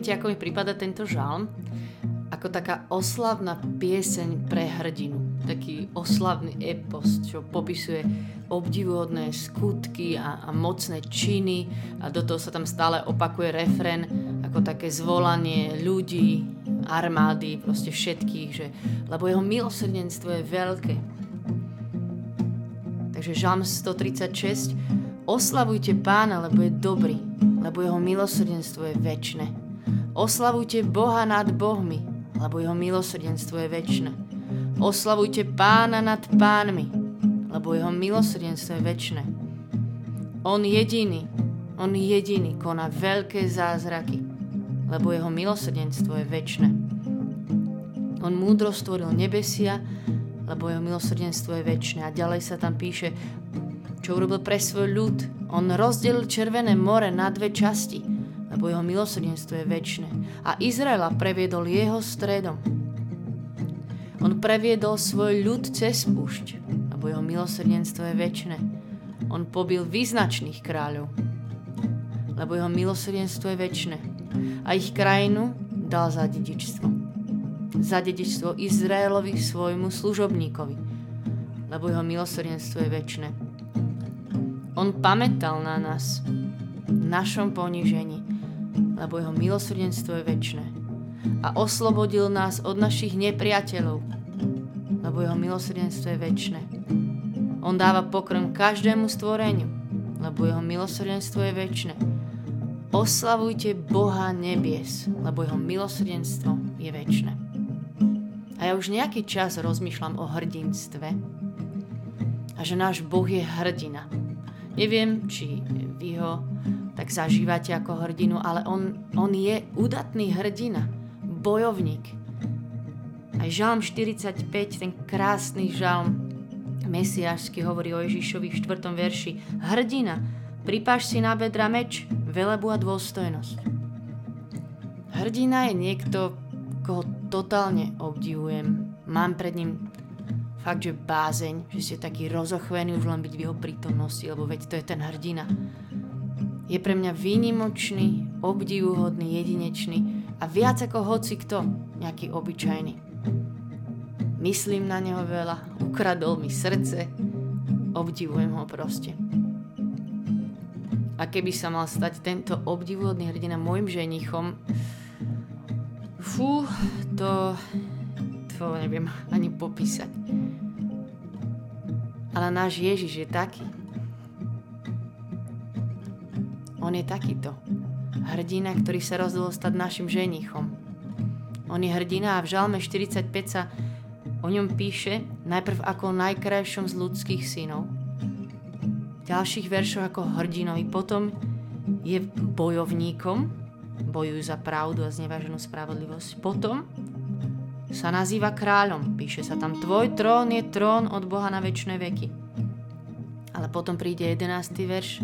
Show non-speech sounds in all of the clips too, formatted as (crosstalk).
Viete, ako mi prípada tento žalm? Ako taká oslavná pieseň pre hrdinu. Taký oslavný epos, čo popisuje obdivuhodné skutky a, a mocné činy a do toho sa tam stále opakuje refren ako také zvolanie ľudí, armády, proste všetkých, že, lebo jeho milosrdenstvo je veľké. Takže Žalm 136 Oslavujte pána, lebo je dobrý, lebo jeho milosrdenstvo je väčšie. Oslavujte Boha nad Bohmi, lebo jeho milosrdenstvo je väčšie. Oslavujte pána nad pánmi, lebo jeho milosrdenstvo je väčšie. On jediný, on jediný koná veľké zázraky, lebo jeho milosrdenstvo je väčšie. On múdro stvoril nebesia, lebo jeho milosrdenstvo je väčšie. A ďalej sa tam píše, čo urobil pre svoj ľud. On rozdelil Červené more na dve časti, lebo jeho milosrdenstvo je väčšie. A Izraela previedol jeho stredom. On previedol svoj ľud cez púšť, lebo jeho milosrdenstvo je väčšie. On pobil význačných kráľov, lebo jeho milosrdenstvo je väčšie. A ich krajinu dal za dedičstvo. Za dedičstvo Izraelovi svojmu služobníkovi, lebo jeho milosrdenstvo je väčšie on pamätal na nás, v našom ponížení, lebo jeho milosrdenstvo je väčšie. A oslobodil nás od našich nepriateľov, lebo jeho milosrdenstvo je väčšie. On dáva pokrm každému stvoreniu, lebo jeho milosrdenstvo je väčšie. Oslavujte Boha nebies, lebo jeho milosrdenstvo je väčšie. A ja už nejaký čas rozmýšľam o hrdinstve a že náš Boh je hrdina, Neviem, či vy ho tak zažívate ako hrdinu, ale on, on je udatný hrdina, bojovník. Aj žalm 45, ten krásny žalm mesiášsky hovorí o Ježišovi v 4. verši. Hrdina, pripáš si na bedra meč, velebu a dôstojnosť. Hrdina je niekto, koho totálne obdivujem. Mám pred ním fakt, že bázeň, že ste taký rozochvený už len byť v jeho prítomnosti, lebo veď to je ten hrdina. Je pre mňa výnimočný, obdivuhodný, jedinečný a viac ako hoci kto, nejaký obyčajný. Myslím na neho veľa, ukradol mi srdce, obdivujem ho proste. A keby sa mal stať tento obdivuhodný hrdina môjim ženichom, fú, to, to neviem ani popísať. Ale náš Ježiš je taký. On je takýto. Hrdina, ktorý sa rozhodol stať našim ženichom. On je hrdina a v Žalme 45 sa o ňom píše najprv ako najkrajšom z ľudských synov, v ďalších veršoch ako hrdinovi, potom je bojovníkom, bojujú za pravdu a znevaženú spravodlivosť. Potom sa nazýva kráľom. Píše sa tam, tvoj trón je trón od Boha na väčšie veky. Ale potom príde 11. verš,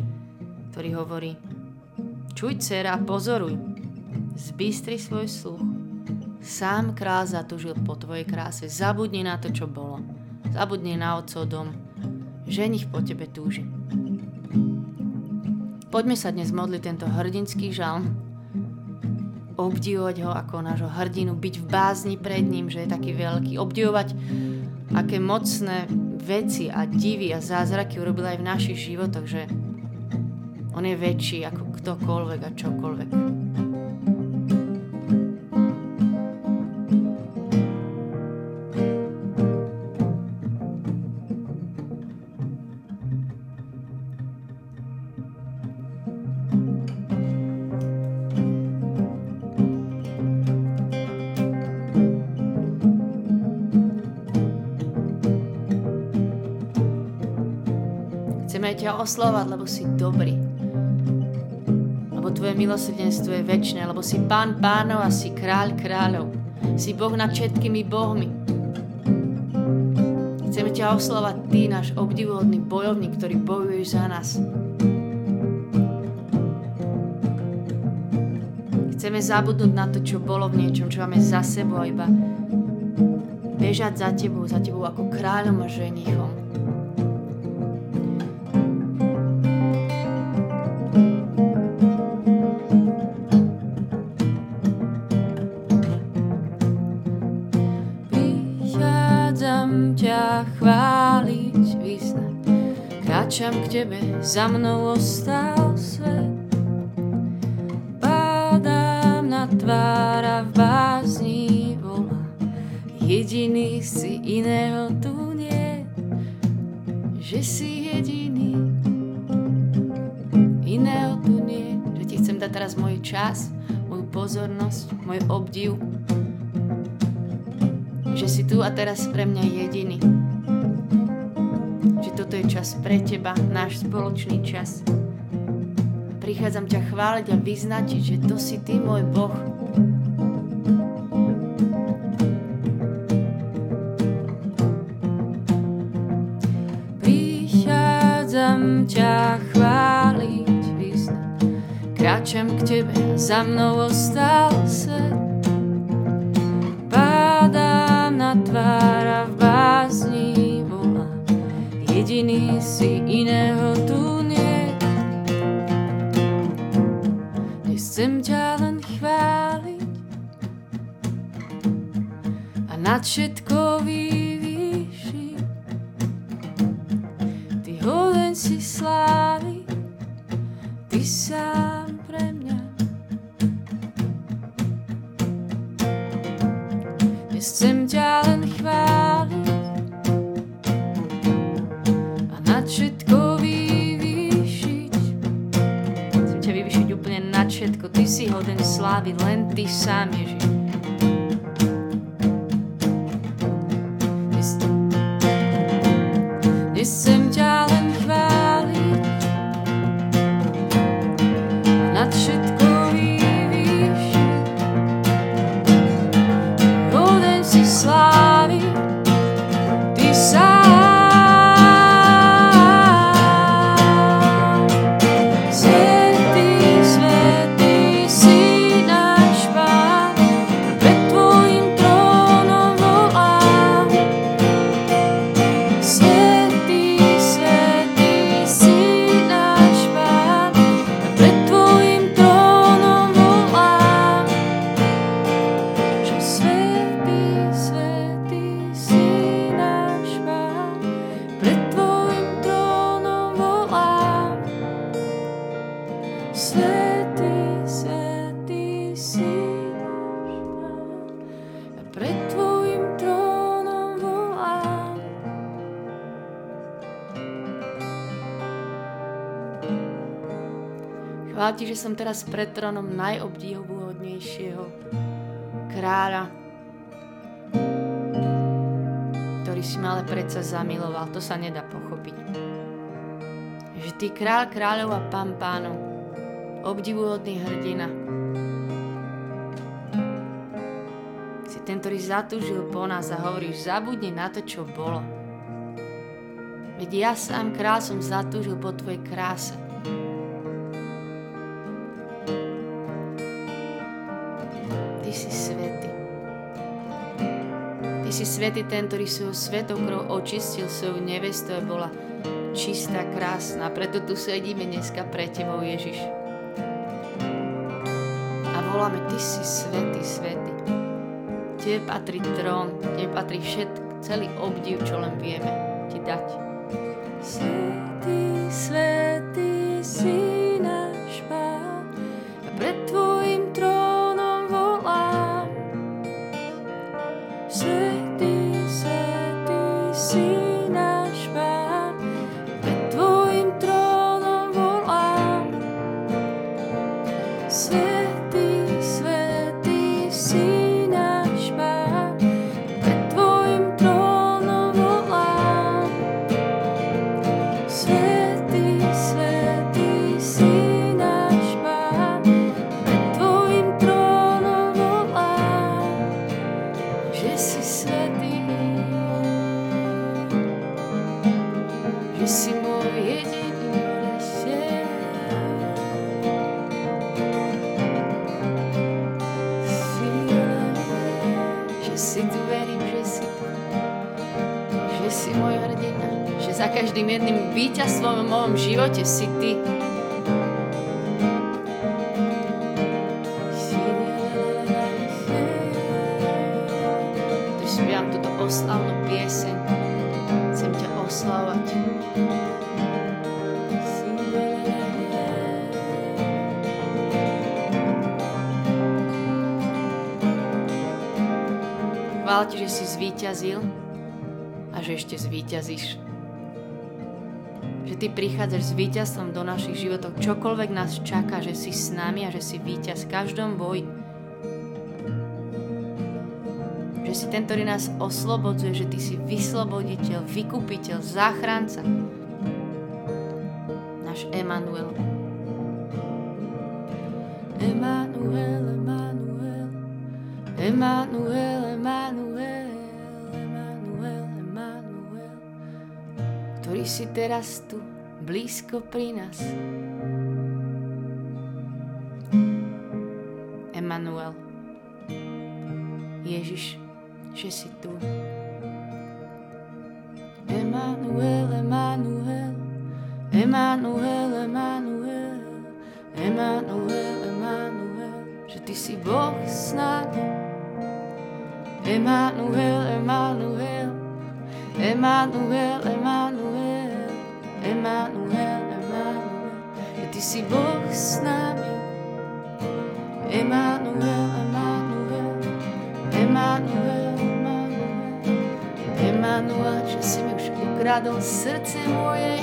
ktorý hovorí, čuj, dcera, pozoruj, zbystri svoj sluch. Sám král zatužil po tvojej kráse, zabudni na to, čo bolo. Zabudni na otcov dom, ženich po tebe túži. Poďme sa dnes modliť tento hrdinský žalm, obdivovať ho ako nášho hrdinu, byť v bázni pred ním, že je taký veľký, obdivovať, aké mocné veci a divy a zázraky urobil aj v našich životoch, že on je väčší ako ktokoľvek a čokoľvek. Chceme ťa oslovať, lebo si dobrý. Tvoje milosrdenstvo je väčšie, lebo si pán pánov a si kráľ kráľov. Si Boh nad všetkými bohmi. Chceme ťa oslovať, ty, náš obdivuhodný bojovník, ktorý bojuješ za nás. Chceme zabudnúť na to, čo bolo v niečom, čo máme za sebou, iba bežať za tebou, za tebou ako kráľom a ženichom. ťa chváliť význam. Kráčam k tebe, za mnou ostal svet. Padám na tvára v bázni bola, Jediný si iného tu nie, že si jediný. Iného tu nie, že ti chcem dať teraz môj čas, moju pozornosť, môj obdiv, že si tu a teraz pre mňa jediný toto je čas pre teba, náš spoločný čas. Prichádzam ťa chváliť a vyznať, že to si ty môj Boh. Prichádzam ťa chváliť, vyznať. Kráčam k tebe, za mnou ostal svet. Jediný si iného tu nie. Nechcem ťa len chváliť a nad všetko vyvýšiť. Ty hoden si slávy, ty sám pre mňa. Nechcem ťa len chváliť všetko, Ty si hoden slávy, len Ty sám, Ježiš. Ti, že som teraz pred trónom najobdivuhodnejšieho kráľa, ktorý si ma ale predsa zamiloval. To sa nedá pochopiť. Že ty kráľ kráľov a pán pánov, obdivuhodný hrdina, si ten, ktorý zatúžil po nás a hovoríš, zabudni na to, čo bolo. Veď ja sám král som zatúžil po tvojej kráse. Si svety ten, ktorý svojou svetou očistil svoju nevestu a bola čistá, krásna. Preto tu sedíme dneska pre Tebou, Ježiš. A voláme, Ty si svety, svety. Tebe patrí trón, Tebe patrí všetko, celý obdiv, čo len vieme Ti dať. Svety, svety si víťazstvom v mojom živote si ty. Takže spievam túto oslavnú pieseň. Chcem ťa oslavovať. Chvála ti, že si zvíťazil a že ešte zvíťazíš. Že Ty prichádzaš s víťazstvom do našich životov. Čokoľvek nás čaká, že si s nami a že si víťaz v každom boji. Že si ten, ktorý nás oslobodzuje, že Ty si vysloboditeľ, vykupiteľ, záchranca. Náš Emanuel. Emanuel, Emanuel, Emanuel, Emanuel, si teraz tu, blízko pri nás. Emanuel, Ježiš, že si tu. Emanuel, Emanuel, Emanuel, Emanuel, Emanuel, Emanuel, že Ty si Boh s nami. Emanuel, Emanuel, Emanuel, si Boh s nami. Emanuel, Emanuel, Emanuel, Emanuel, Emanuel, že si mi už ukradol srdce moje,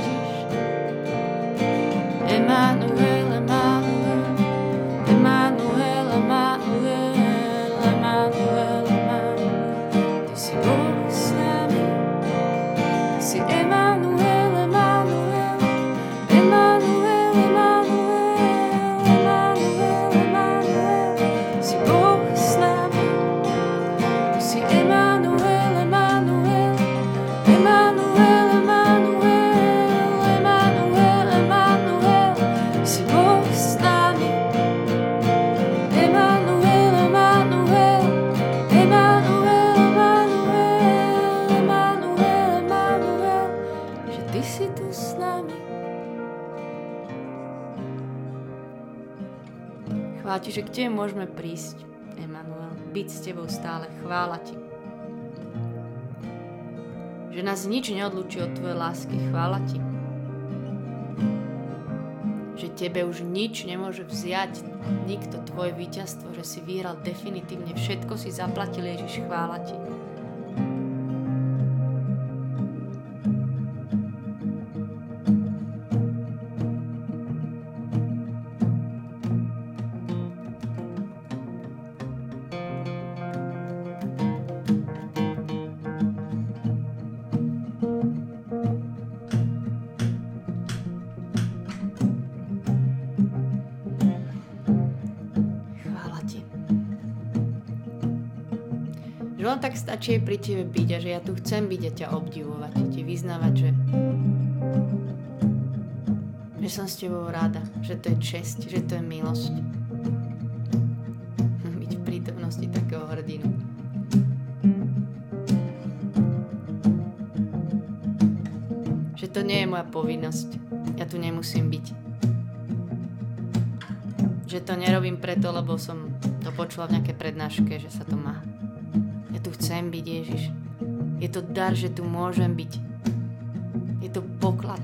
môžeme prísť, Emanuel, byť s Tebou stále. Chvála Ti. Že nás nič neodlučí od Tvojej lásky. Chvála Ti. Že Tebe už nič nemôže vziať nikto Tvoje víťazstvo, že si vyhral definitívne. Všetko si zaplatil, Ježiš. Chvála Ti. Tak stačí pri Tebe byť a že ja tu chcem byť a ťa obdivovať, Ti vyznávať, že že som s Tebou rada, že to je česť, že to je milosť. (laughs) Byť v prítomnosti takého hrdinu. Že to nie je moja povinnosť. Ja tu nemusím byť. Že to nerobím preto, lebo som to počula v nejakej prednáške, že sa to má. Chcem byť, Ježiš. Je to dar, že tu môžem byť. Je to poklad.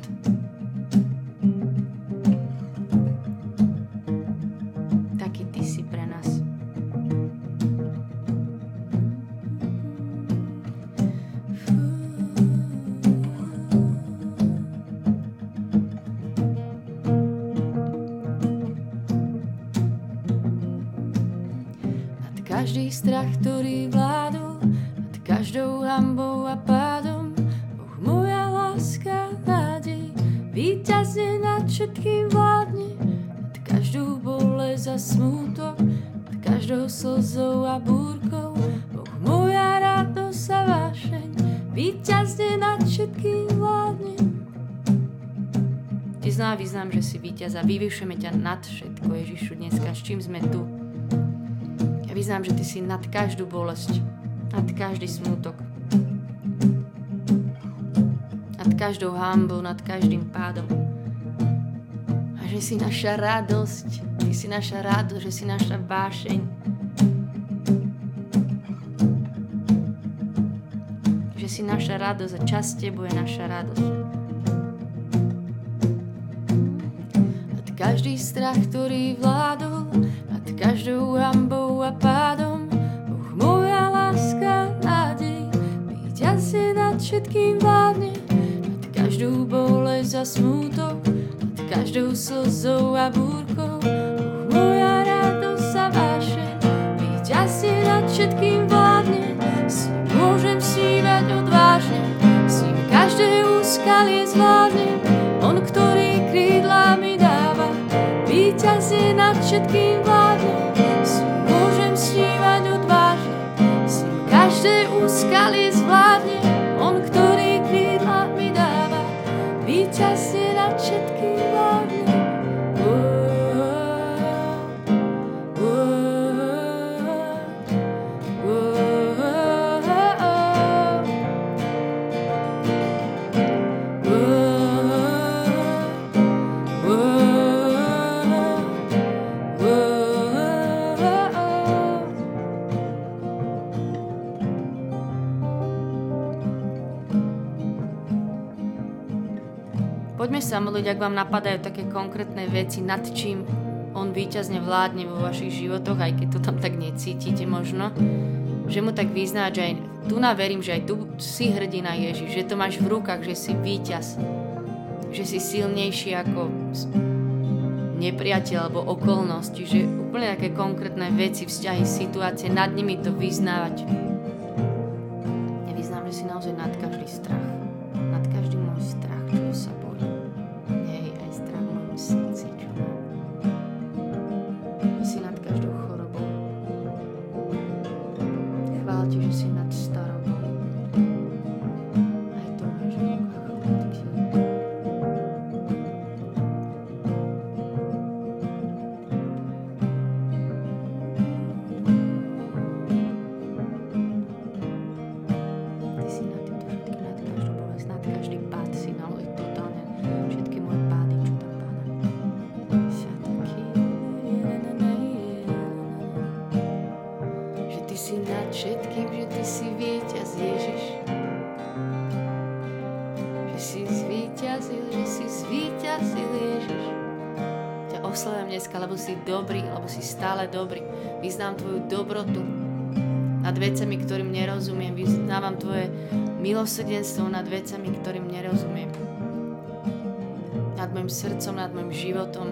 Každou hambou a pádom, Boh moja láska, nádej, víťazne nad všetkým vládne, nad každou bolesť a smútok, nad každou slzou a búrkou, Boh moja radosť a vášeň, víťazne nad všetkým vládne. Ty zná že si víťaz a vyvyšujeme ťa nad všetko, Ježišu, dneska, s čím sme tu. Ja vyznám, že Ty si nad každú bolesť, nad každý smútok, nad každou hambu, nad každým pádom. A že si naša radosť, Ty si naša radosť, že si naša vášeň. Že si naša radosť a čas Tebo je naša radosť. Nad každý strach, ktorý vládol, nad každou hambou a pádom, všetkým vládne, nad každú bolesť a smútok, nad každou slzou a búrkou. Moja radosť sa váše, víťazne nad všetkým vládne, s ním môžem snívať odvážne, s ním každé úskalie zvládne, on, ktorý krídla mi dáva, víťazne nad všetkým vládne, Poďme sa modliť, ak vám napadajú také konkrétne veci, nad čím on víťazne vládne vo vašich životoch, aj keď to tam tak necítite možno, že mu tak vyznáť, že aj tu verím, že aj tu si hrdina Ježiš, že to máš v rukách, že si víťaz, že si silnejší ako nepriateľ alebo okolnosti, že úplne také konkrétne veci, vzťahy, situácie, nad nimi to vyznávať. Dneska, lebo si dobrý, lebo si stále dobrý. Vyznám tvoju dobrotu, nad vecami, ktorým nerozumiem. Vyznávam Tvoje milosrdenstvo nad vecami, ktorým nerozumiem. Nad môjim srdcom, nad môjim životom,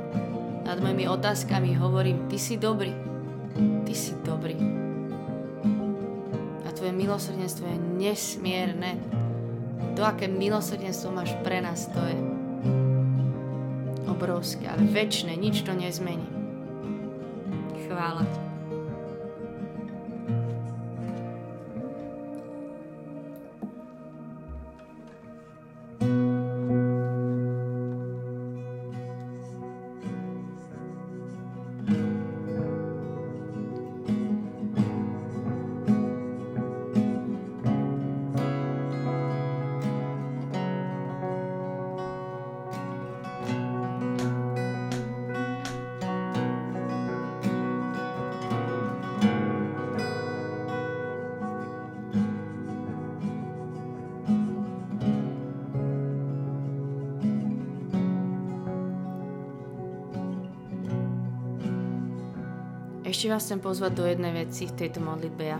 nad mojimi otázkami hovorím, Ty si dobrý. Ty si dobrý. A Tvoje milosrdenstvo je nesmierne. To, aké milosrdenstvo máš pre nás, to je obrovské, ale väčšie, nič to nezmení. Chvála Ti. Ešte vás chcem pozvať do jednej veci v tejto modlitbe. Ja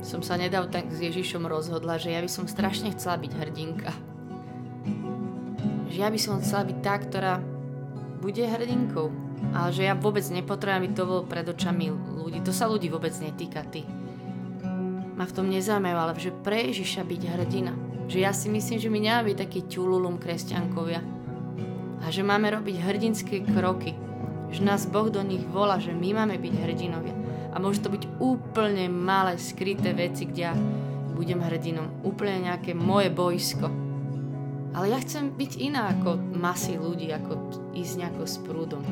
som sa nedal tak s Ježišom rozhodla, že ja by som strašne chcela byť hrdinka. Že ja by som chcela byť tá, ktorá bude hrdinkou. Ale že ja vôbec nepotrebujem, aby to bolo pred očami ľudí. To sa ľudí vôbec netýka, ty. Ma v tom nezaujímajú, ale že pre Ježiša byť hrdina. Že ja si myslím, že my nemáme byť takí ťululum kresťankovia. A že máme robiť hrdinské kroky že nás Boh do nich volá, že my máme byť hrdinovia. A môže to byť úplne malé, skryté veci, kde ja budem hrdinom. Úplne nejaké moje bojsko. Ale ja chcem byť iná ako masy ľudí, ako ísť nejako s prúdom. (laughs)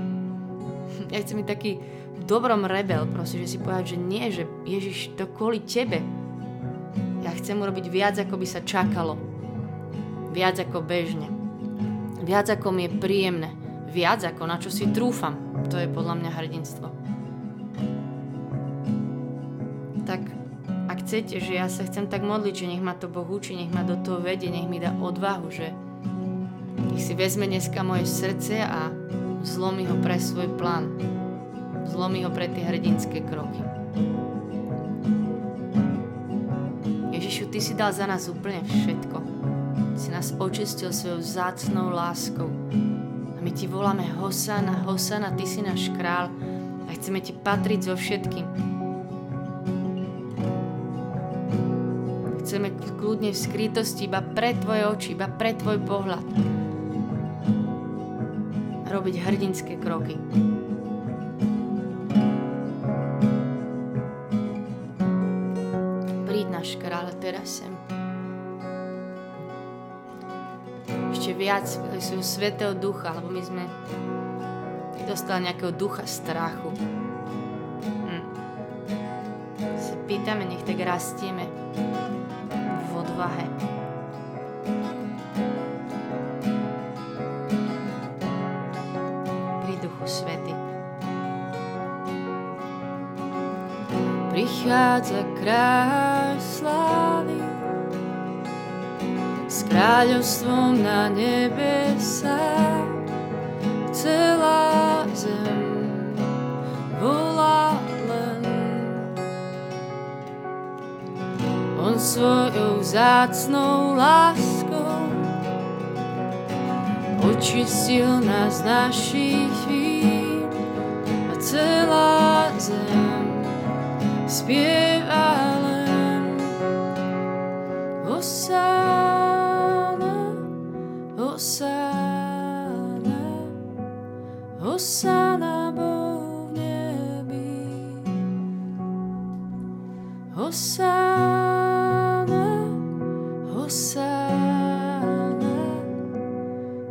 Ja chcem byť taký v dobrom rebel, proste, že si povedať, že nie, že Ježiš, to kvôli tebe. Ja chcem urobiť viac, ako by sa čakalo. Viac ako bežne. Viac, ako mi je príjemné. Viac, ako na čo si trúfam. To je podľa mňa hrdinstvo. Tak ak chcete, že ja sa chcem tak modliť, že nech ma to Boh učí, nech ma do toho vedie, nech mi dá odvahu, že nech si vezme dneska moje srdce a zlomí ho pre svoj plán. Zlomí ho pre tie hrdinské kroky. Ježišu, Ty Ty si dal za nás úplne všetko. Si nás očistil svojou zácnou láskou. A my ti voláme Hosana, Hosana, Ty si náš král a chceme Ti patriť so všetkým. Chceme kľudne v skrytosti iba pre Tvoje oči, iba pre Tvoj pohľad. Robiť hrdinské kroky. náš kráľ teraz sem. Ešte viac svojho svetého ducha, lebo my sme dostali nejakého ducha strachu. Hm. Si pýtame, nech tak rastieme v odvahe. Pri duchu svety. Prichádza kráľ kráľovstvom na nebesa celá zem volá len. On svojou zácnou láskou očistil nás našich vín a celá zem spieva Hosana Boh v nebi. Hosana, Hosana,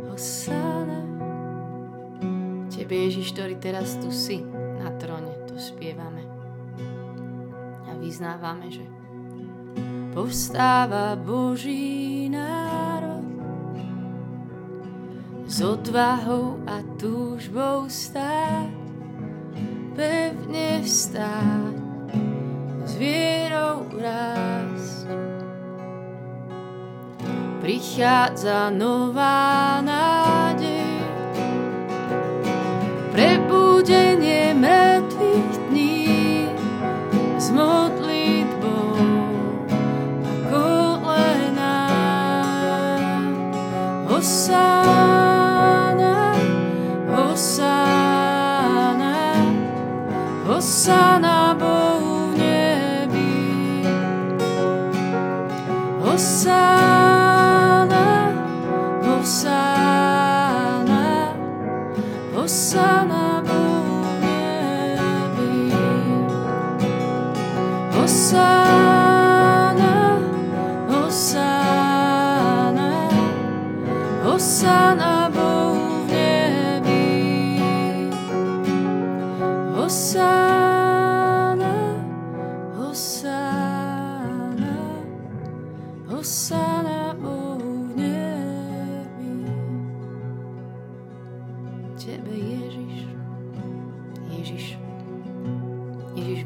Hosana. Tebe Ježiš, ktorý teraz tu si na tróne, to spievame. A vyznávame, že povstáva Boží s odvahou a túžbou stáť, pevne vstáť, s vierou rásť. Prichádza nová nádej, prebudenie mŕtvych dní s modlitbou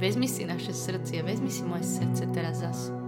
vezmi si naše srdcie, vezmi si moje srdce teraz zas.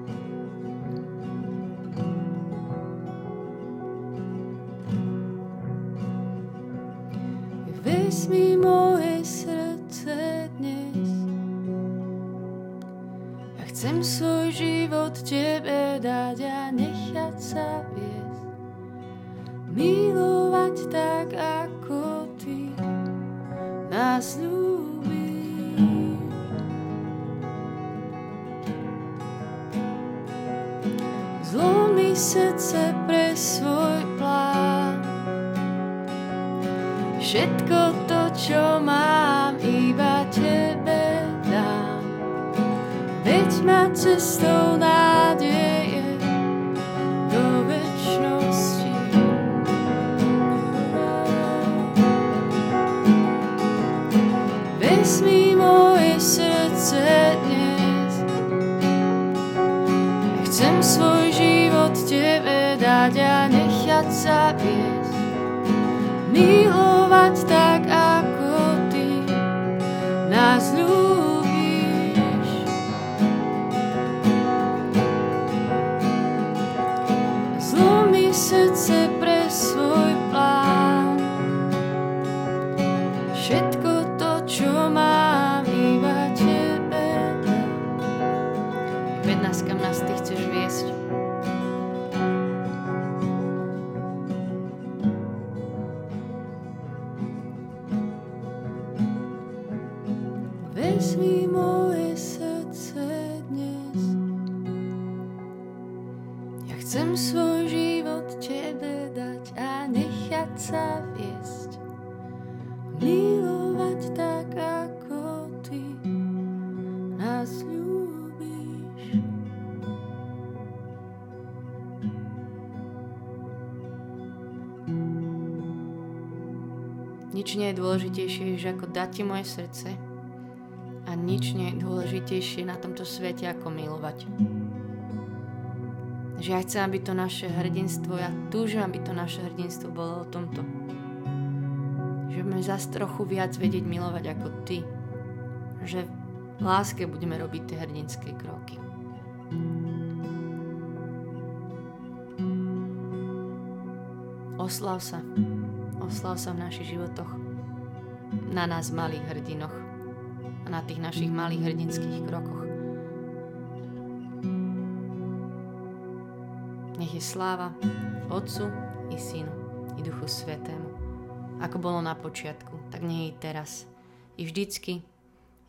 Ma cestou nádeje do večnosti. Vezmi moje srdce dnes. Chcem svoj Tebe dať a nechať sa viesť. Milovať tak, Nie je dôležitejšie, že ako dať ti moje srdce a nič nie je dôležitejšie na tomto svete, ako milovať. Že ja chcem, aby to naše hrdinstvo, ja túžim, aby to naše hrdinstvo bolo o tomto. Že budeme zase trochu viac vedieť milovať ako ty. Že v láske budeme robiť tie hrdinské kroky. Oslav sa oslav sa v našich životoch, na nás malých hrdinoch a na tých našich malých hrdinských krokoch. Nech je sláva Otcu i Synu i Duchu Svetému, ako bolo na počiatku, tak nie je teraz, i vždycky,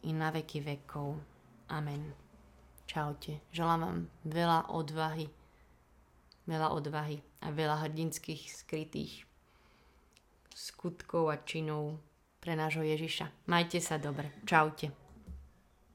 i na veky vekov. Amen. Čaute. Želám vám veľa odvahy, veľa odvahy a veľa hrdinských skrytých skutkov a činov pre nášho Ježiša. Majte sa dobre. Čaute.